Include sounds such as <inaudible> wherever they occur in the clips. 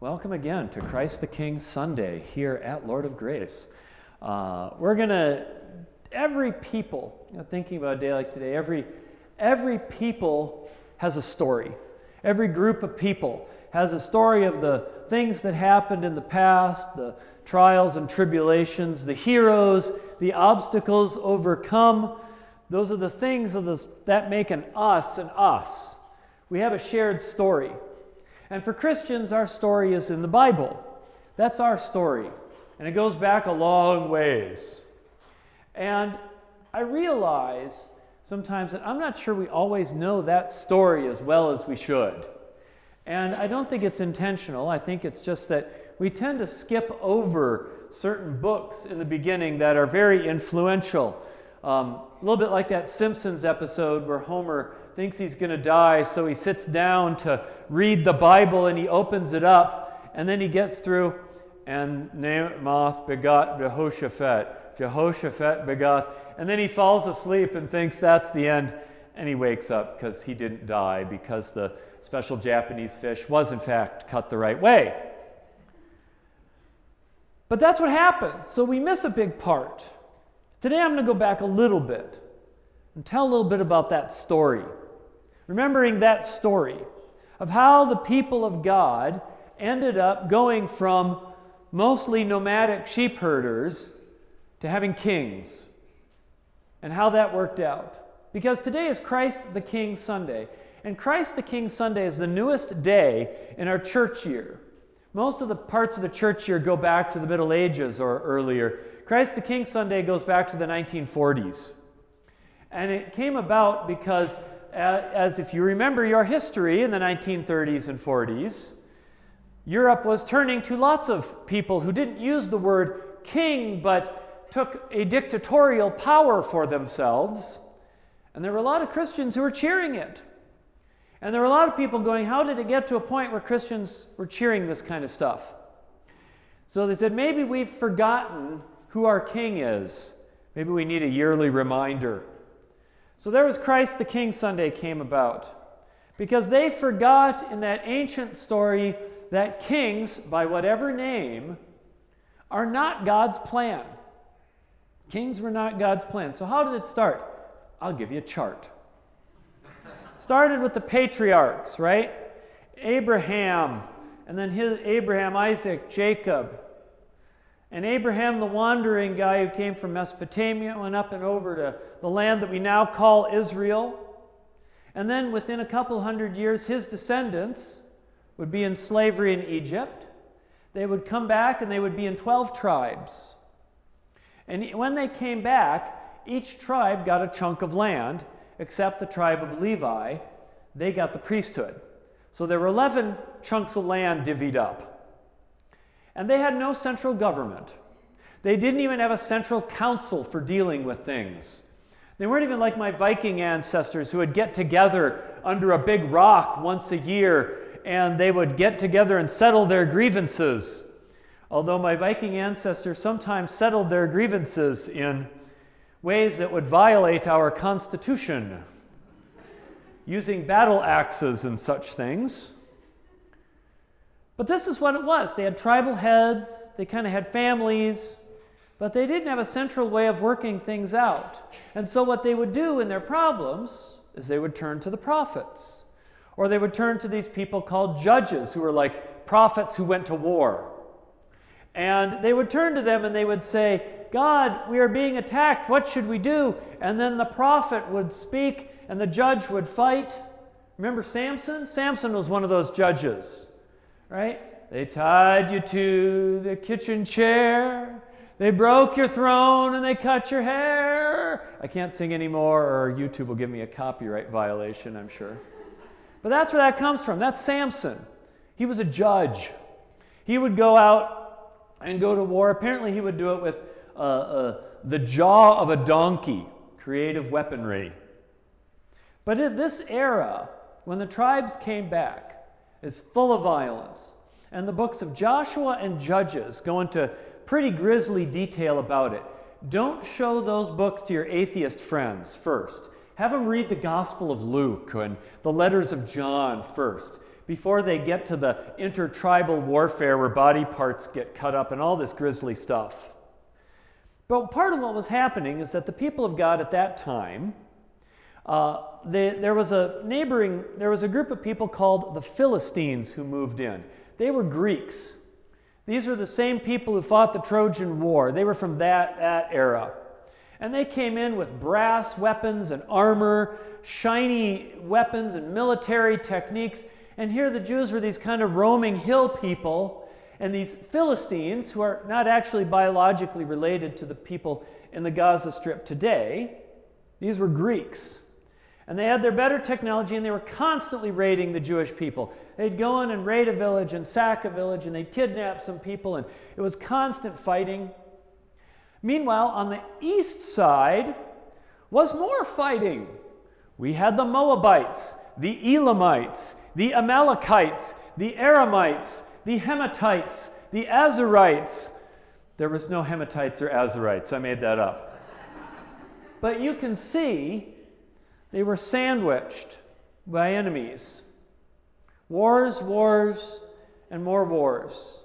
Welcome again to Christ the King Sunday here at Lord of Grace. Uh, we're going to, every people, you know, thinking about a day like today, every, every people has a story. Every group of people has a story of the things that happened in the past, the trials and tribulations, the heroes, the obstacles overcome. Those are the things the, that make an us an us. We have a shared story. And for Christians, our story is in the Bible. That's our story. And it goes back a long ways. And I realize sometimes that I'm not sure we always know that story as well as we should. And I don't think it's intentional. I think it's just that we tend to skip over certain books in the beginning that are very influential. Um, a little bit like that Simpsons episode where Homer thinks he's going to die, so he sits down to read the Bible and he opens it up, and then he gets through, and Naamath begot Jehoshaphat. Jehoshaphat begot, and then he falls asleep and thinks that's the end, and he wakes up because he didn't die because the special Japanese fish was in fact cut the right way. But that's what happens. So we miss a big part. Today I'm going to go back a little bit and tell a little bit about that story. Remembering that story of how the people of God ended up going from mostly nomadic sheep herders to having kings and how that worked out. Because today is Christ the King Sunday. And Christ the King Sunday is the newest day in our church year. Most of the parts of the church year go back to the Middle Ages or earlier. Christ the King Sunday goes back to the 1940s. And it came about because as if you remember your history in the 1930s and 40s, Europe was turning to lots of people who didn't use the word king but took a dictatorial power for themselves. And there were a lot of Christians who were cheering it. And there were a lot of people going, How did it get to a point where Christians were cheering this kind of stuff? So they said, Maybe we've forgotten who our king is. Maybe we need a yearly reminder. So there was Christ the King Sunday came about. Because they forgot in that ancient story that kings, by whatever name, are not God's plan. Kings were not God's plan. So how did it start? I'll give you a chart. Started with the patriarchs, right? Abraham, and then his Abraham, Isaac, Jacob, and Abraham, the wandering guy who came from Mesopotamia, went up and over to the land that we now call Israel. And then within a couple hundred years, his descendants would be in slavery in Egypt. They would come back and they would be in 12 tribes. And when they came back, each tribe got a chunk of land, except the tribe of Levi. They got the priesthood. So there were 11 chunks of land divvied up. And they had no central government. They didn't even have a central council for dealing with things. They weren't even like my Viking ancestors who would get together under a big rock once a year and they would get together and settle their grievances. Although my Viking ancestors sometimes settled their grievances in ways that would violate our constitution, using battle axes and such things. But this is what it was. They had tribal heads, they kind of had families, but they didn't have a central way of working things out. And so, what they would do in their problems is they would turn to the prophets, or they would turn to these people called judges, who were like prophets who went to war. And they would turn to them and they would say, God, we are being attacked. What should we do? And then the prophet would speak and the judge would fight. Remember Samson? Samson was one of those judges right? They tied you to the kitchen chair. They broke your throne and they cut your hair. I can't sing anymore, or YouTube will give me a copyright violation, I'm sure. But that's where that comes from. That's Samson. He was a judge. He would go out and go to war. Apparently, he would do it with uh, uh, the jaw of a donkey, creative weaponry. But in this era, when the tribes came back, is full of violence. And the books of Joshua and Judges go into pretty grisly detail about it. Don't show those books to your atheist friends first. Have them read the Gospel of Luke and the letters of John first, before they get to the intertribal warfare where body parts get cut up and all this grisly stuff. But part of what was happening is that the people of God at that time, uh, there was a neighboring, there was a group of people called the Philistines who moved in. They were Greeks. These were the same people who fought the Trojan War. They were from that, that era. And they came in with brass weapons and armor, shiny weapons and military techniques. And here the Jews were these kind of roaming hill people. And these Philistines, who are not actually biologically related to the people in the Gaza Strip today, these were Greeks. And they had their better technology and they were constantly raiding the Jewish people. They'd go in and raid a village and sack a village and they'd kidnap some people and it was constant fighting. Meanwhile, on the east side was more fighting. We had the Moabites, the Elamites, the Amalekites, the Aramites, the Hematites, the Azarites. There was no Hematites or Azarites, I made that up. <laughs> but you can see they were sandwiched by enemies. Wars, wars, and more wars.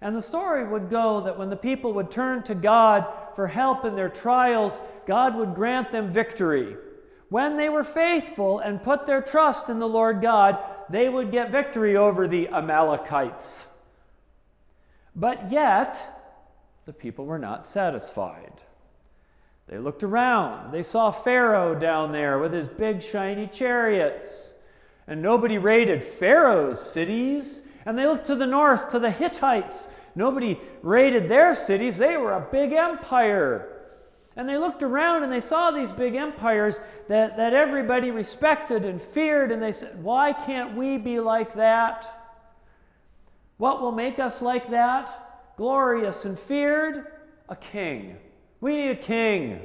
And the story would go that when the people would turn to God for help in their trials, God would grant them victory. When they were faithful and put their trust in the Lord God, they would get victory over the Amalekites. But yet, the people were not satisfied. They looked around. They saw Pharaoh down there with his big shiny chariots. And nobody raided Pharaoh's cities. And they looked to the north to the Hittites. Nobody raided their cities, they were a big empire. And they looked around and they saw these big empires that, that everybody respected and feared, and they said, Why can't we be like that? What will make us like that? Glorious and feared? A king. We need a king.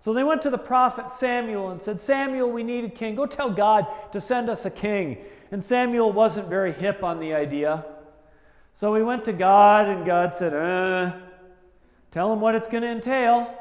So they went to the prophet Samuel and said, Samuel, we need a king. Go tell God to send us a king. And Samuel wasn't very hip on the idea. So we went to God, and God said, uh, Tell him what it's going to entail.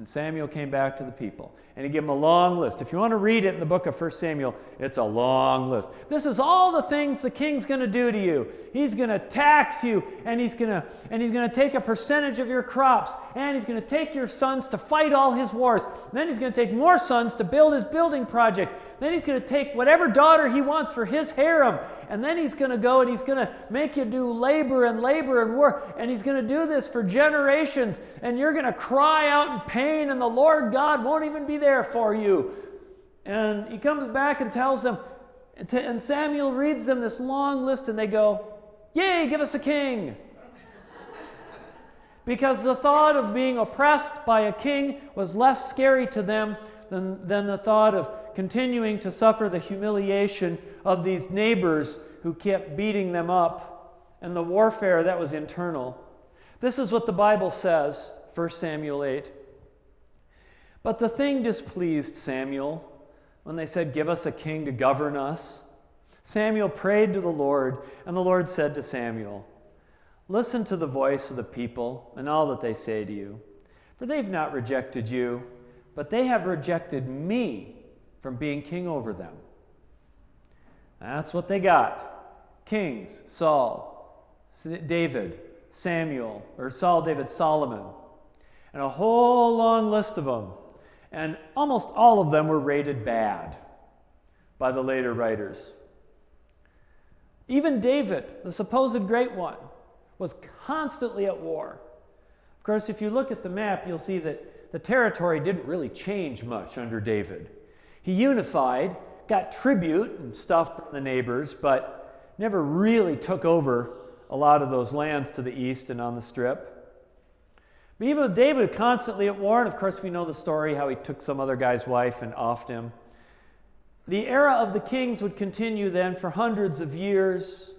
And Samuel came back to the people and he gave them a long list. If you want to read it in the book of 1 Samuel, it's a long list. This is all the things the king's going to do to you. He's going to tax you and he's going to and he's going to take a percentage of your crops and he's going to take your sons to fight all his wars. Then he's going to take more sons to build his building project. Then he's going to take whatever daughter he wants for his harem and then he's going to go and he's going to make you do labor and labor and work. And he's going to do this for generations. And you're going to cry out in pain, and the Lord God won't even be there for you. And he comes back and tells them, and Samuel reads them this long list, and they go, Yay, give us a king. <laughs> because the thought of being oppressed by a king was less scary to them than, than the thought of continuing to suffer the humiliation of these neighbors who kept beating them up and the warfare that was internal. This is what the Bible says, 1 Samuel 8. But the thing displeased Samuel when they said, Give us a king to govern us. Samuel prayed to the Lord, and the Lord said to Samuel, Listen to the voice of the people and all that they say to you, for they've not rejected you, but they have rejected me from being king over them. That's what they got kings, Saul, David, Samuel, or Saul, David, Solomon, and a whole long list of them. And almost all of them were rated bad by the later writers. Even David, the supposed great one, was constantly at war. Of course, if you look at the map, you'll see that the territory didn't really change much under David. He unified, got tribute and stuff from the neighbors, but never really took over a lot of those lands to the east and on the strip. But even with David constantly at war, and of course we know the story how he took some other guy's wife and offed him. The era of the kings would continue then for hundreds of years,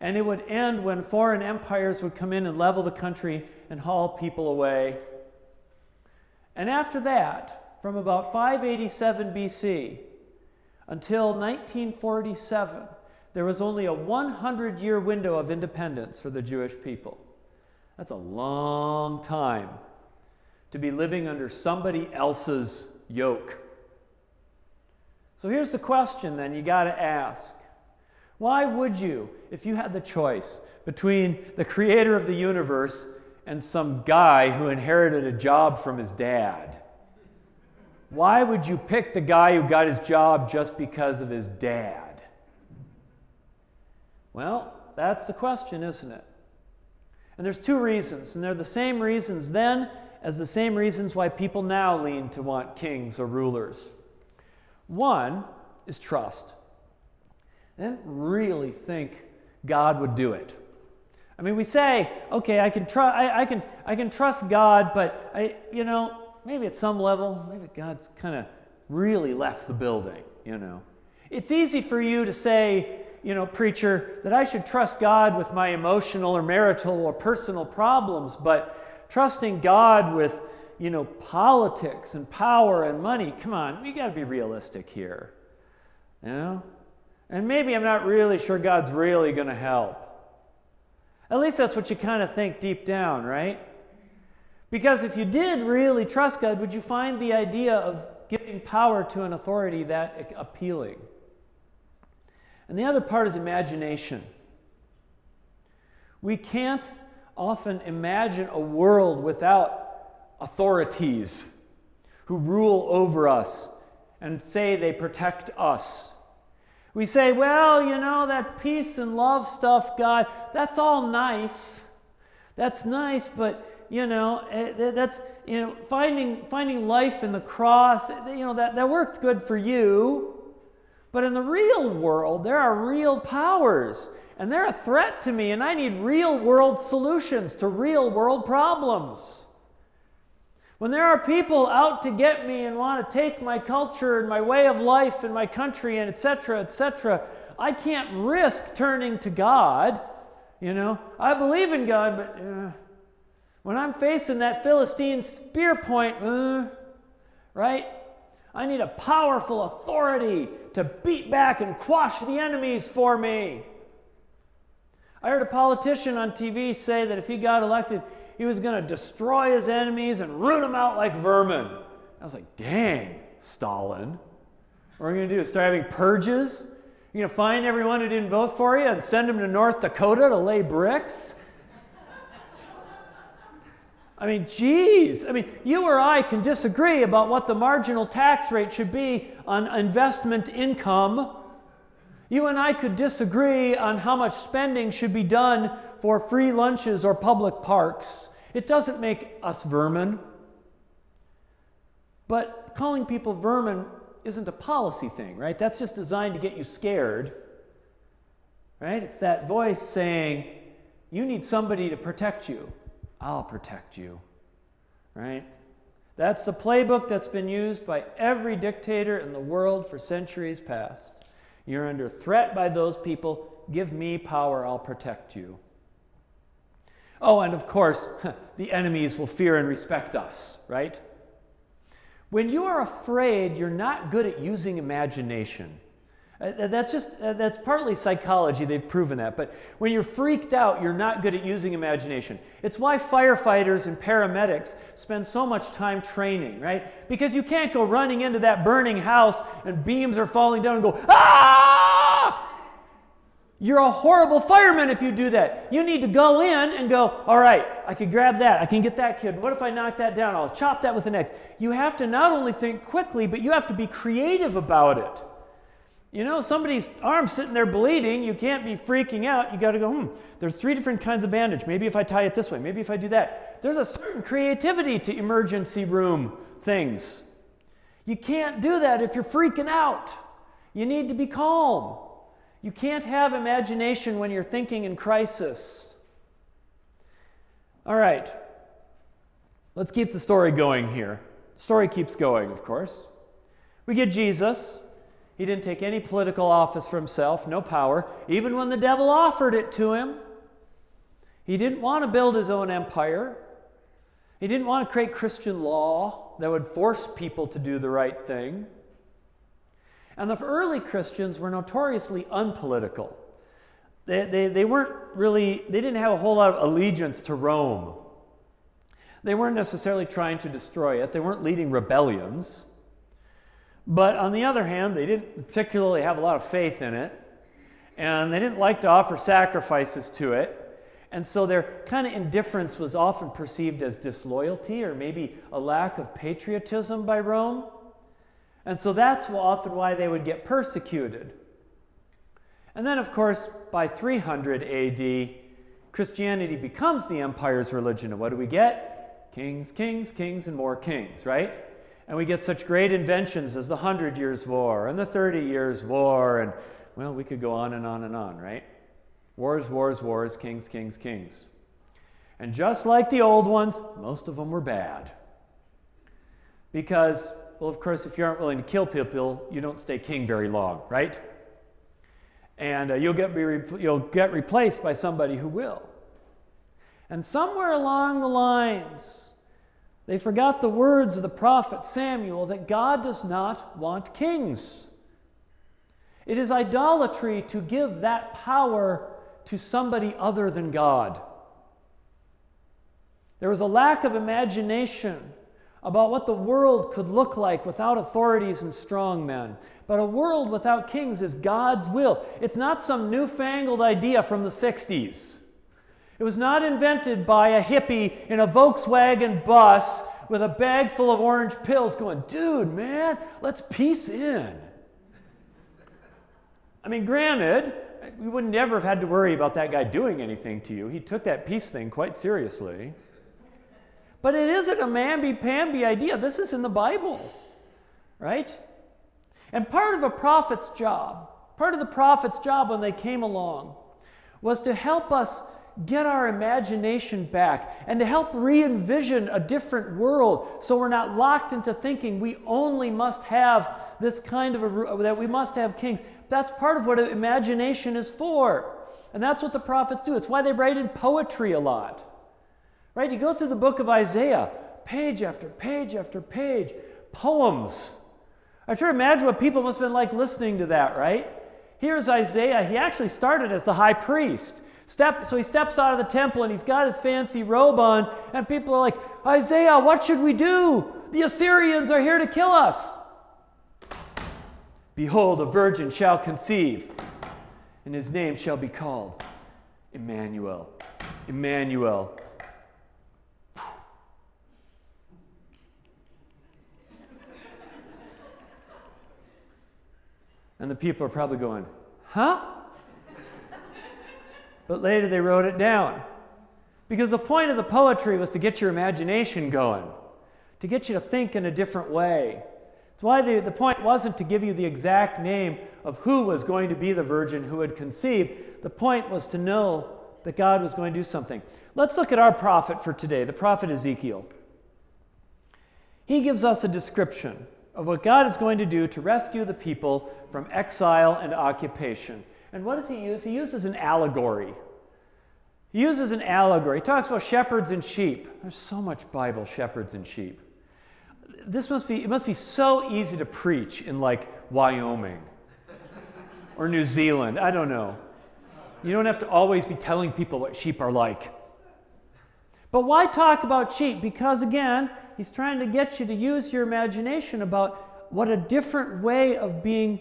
and it would end when foreign empires would come in and level the country and haul people away. And after that, from about 587 BC until 1947, there was only a 100 year window of independence for the Jewish people. That's a long time to be living under somebody else's yoke. So here's the question then you got to ask Why would you, if you had the choice between the creator of the universe and some guy who inherited a job from his dad? Why would you pick the guy who got his job just because of his dad? Well, that's the question, isn't it? And there's two reasons, and they're the same reasons then as the same reasons why people now lean to want kings or rulers. One is trust. They didn't really think God would do it. I mean, we say, okay, I can, tr- I, I, can, I can trust God, but I, you know, maybe at some level, maybe God's kind of really left the building, you know. It's easy for you to say, you know, preacher, that I should trust God with my emotional or marital or personal problems, but trusting God with, you know, politics and power and money, come on, we got to be realistic here. You know? And maybe I'm not really sure God's really going to help. At least that's what you kind of think deep down, right? Because if you did really trust God, would you find the idea of giving power to an authority that appealing? And the other part is imagination. We can't often imagine a world without authorities who rule over us and say they protect us. We say, well, you know, that peace and love stuff, God, that's all nice. That's nice, but you know, eh, that's you know, finding finding life in the cross, you know, that, that worked good for you. But in the real world, there are real powers, and they're a threat to me, and I need real world solutions to real world problems. When there are people out to get me and want to take my culture and my way of life and my country and etc., etc., I can't risk turning to God. You know, I believe in God, but uh, when I'm facing that Philistine spear point, uh, right? I need a powerful authority to beat back and quash the enemies for me. I heard a politician on TV say that if he got elected, he was going to destroy his enemies and root them out like vermin. I was like, dang, Stalin. What are you going to do? Start having purges? You're going to find everyone who didn't vote for you and send them to North Dakota to lay bricks? I mean, geez. I mean, you or I can disagree about what the marginal tax rate should be on investment income. You and I could disagree on how much spending should be done for free lunches or public parks. It doesn't make us vermin. But calling people vermin isn't a policy thing, right? That's just designed to get you scared. Right? It's that voice saying, you need somebody to protect you. I'll protect you. Right? That's the playbook that's been used by every dictator in the world for centuries past. You're under threat by those people. Give me power, I'll protect you. Oh, and of course, <laughs> the enemies will fear and respect us, right? When you are afraid, you're not good at using imagination. Uh, that's just, uh, that's partly psychology, they've proven that. But when you're freaked out, you're not good at using imagination. It's why firefighters and paramedics spend so much time training, right? Because you can't go running into that burning house and beams are falling down and go, ah! You're a horrible fireman if you do that. You need to go in and go, all right, I can grab that. I can get that kid. What if I knock that down? I'll chop that with an axe. You have to not only think quickly, but you have to be creative about it. You know, somebody's arm's sitting there bleeding. You can't be freaking out. You got to go, hmm, there's three different kinds of bandage. Maybe if I tie it this way, maybe if I do that. There's a certain creativity to emergency room things. You can't do that if you're freaking out. You need to be calm. You can't have imagination when you're thinking in crisis. All right, let's keep the story going here. The story keeps going, of course. We get Jesus. He didn't take any political office for himself, no power, even when the devil offered it to him. He didn't want to build his own empire. He didn't want to create Christian law that would force people to do the right thing. And the early Christians were notoriously unpolitical. They, they, they weren't really, they didn't have a whole lot of allegiance to Rome. They weren't necessarily trying to destroy it, they weren't leading rebellions. But on the other hand, they didn't particularly have a lot of faith in it. and they didn't like to offer sacrifices to it. And so their kind of indifference was often perceived as disloyalty or maybe a lack of patriotism by Rome. And so that's often why they would get persecuted. And then, of course, by 300 AD, Christianity becomes the empire's religion. And what do we get? Kings, kings, kings, and more kings, right? And we get such great inventions as the Hundred Years' War and the Thirty Years' War, and well, we could go on and on and on, right? Wars, wars, wars, kings, kings, kings. And just like the old ones, most of them were bad. Because, well, of course, if you aren't willing to kill people, you don't stay king very long, right? And uh, you'll, get you'll get replaced by somebody who will. And somewhere along the lines, they forgot the words of the prophet Samuel that God does not want kings. It is idolatry to give that power to somebody other than God. There was a lack of imagination about what the world could look like without authorities and strong men. But a world without kings is God's will. It's not some newfangled idea from the 60s. It was not invented by a hippie in a Volkswagen bus with a bag full of orange pills going, dude, man, let's peace in. I mean, granted, we would never have had to worry about that guy doing anything to you. He took that peace thing quite seriously. But it isn't a mamby-pamby idea. This is in the Bible, right? And part of a prophet's job, part of the prophet's job when they came along, was to help us get our imagination back and to help re envision a different world so we're not locked into thinking we only must have this kind of a, that we must have kings. That's part of what imagination is for. And that's what the prophets do. It's why they write in poetry a lot. Right? You go through the book of Isaiah, page after page after page, poems. I to imagine what people must have been like listening to that, right? Here's Isaiah. He actually started as the high priest. Step, so he steps out of the temple and he's got his fancy robe on, and people are like, Isaiah, what should we do? The Assyrians are here to kill us. Behold, a virgin shall conceive, and his name shall be called Emmanuel. Emmanuel. And the people are probably going, huh? But later they wrote it down. Because the point of the poetry was to get your imagination going, to get you to think in a different way. It's why the, the point wasn't to give you the exact name of who was going to be the virgin who had conceived. The point was to know that God was going to do something. Let's look at our prophet for today, the prophet Ezekiel. He gives us a description of what God is going to do to rescue the people from exile and occupation. And what does he use? He uses an allegory. He uses an allegory. He talks about shepherds and sheep. There's so much Bible, shepherds and sheep. This must be, it must be so easy to preach in like Wyoming or New Zealand. I don't know. You don't have to always be telling people what sheep are like. But why talk about sheep? Because again, he's trying to get you to use your imagination about what a different way of being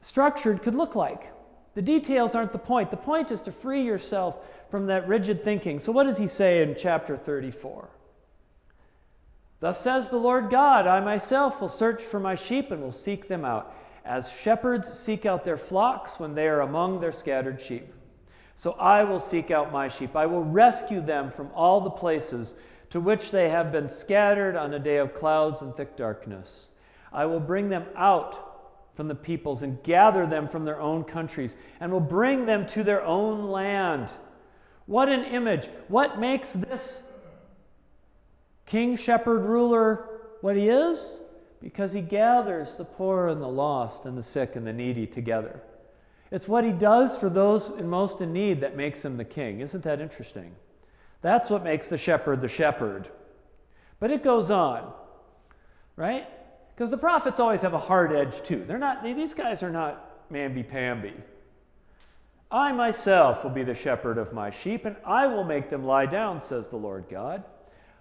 structured could look like. The details aren't the point. The point is to free yourself from that rigid thinking. So, what does he say in chapter 34? Thus says the Lord God, I myself will search for my sheep and will seek them out, as shepherds seek out their flocks when they are among their scattered sheep. So I will seek out my sheep. I will rescue them from all the places to which they have been scattered on a day of clouds and thick darkness. I will bring them out from the peoples and gather them from their own countries and will bring them to their own land. What an image! What makes this king, shepherd, ruler what he is? Because he gathers the poor and the lost and the sick and the needy together. It's what he does for those in most in need that makes him the king. Isn't that interesting? That's what makes the shepherd the shepherd. But it goes on, right? Because the prophets always have a hard edge too. They're not, these guys are not mamby-pamby. I myself will be the shepherd of my sheep, and I will make them lie down, says the Lord God.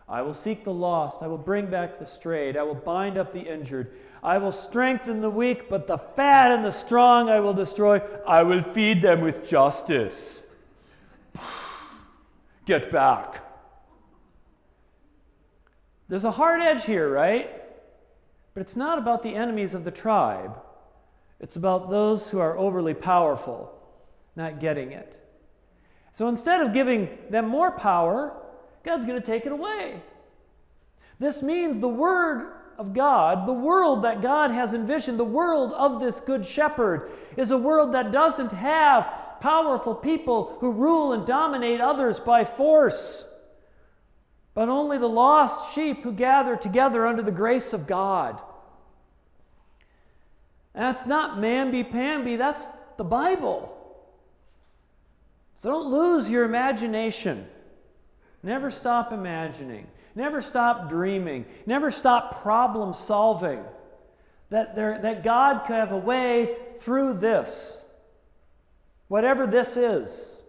I will seek the lost. I will bring back the strayed. I will bind up the injured. I will strengthen the weak, but the fat and the strong I will destroy. I will feed them with justice. Get back. There's a hard edge here, right? But it's not about the enemies of the tribe. It's about those who are overly powerful not getting it. So instead of giving them more power, God's going to take it away. This means the Word of God, the world that God has envisioned, the world of this Good Shepherd, is a world that doesn't have powerful people who rule and dominate others by force, but only the lost sheep who gather together under the grace of God. That's not mamby pamby, that's the Bible. So don't lose your imagination. Never stop imagining. Never stop dreaming. Never stop problem solving. That, there, that God could have a way through this, whatever this is.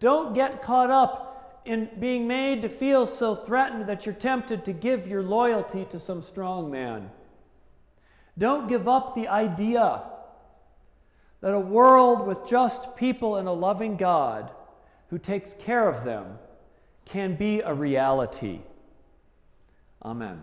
Don't get caught up in being made to feel so threatened that you're tempted to give your loyalty to some strong man. Don't give up the idea that a world with just people and a loving God who takes care of them can be a reality. Amen.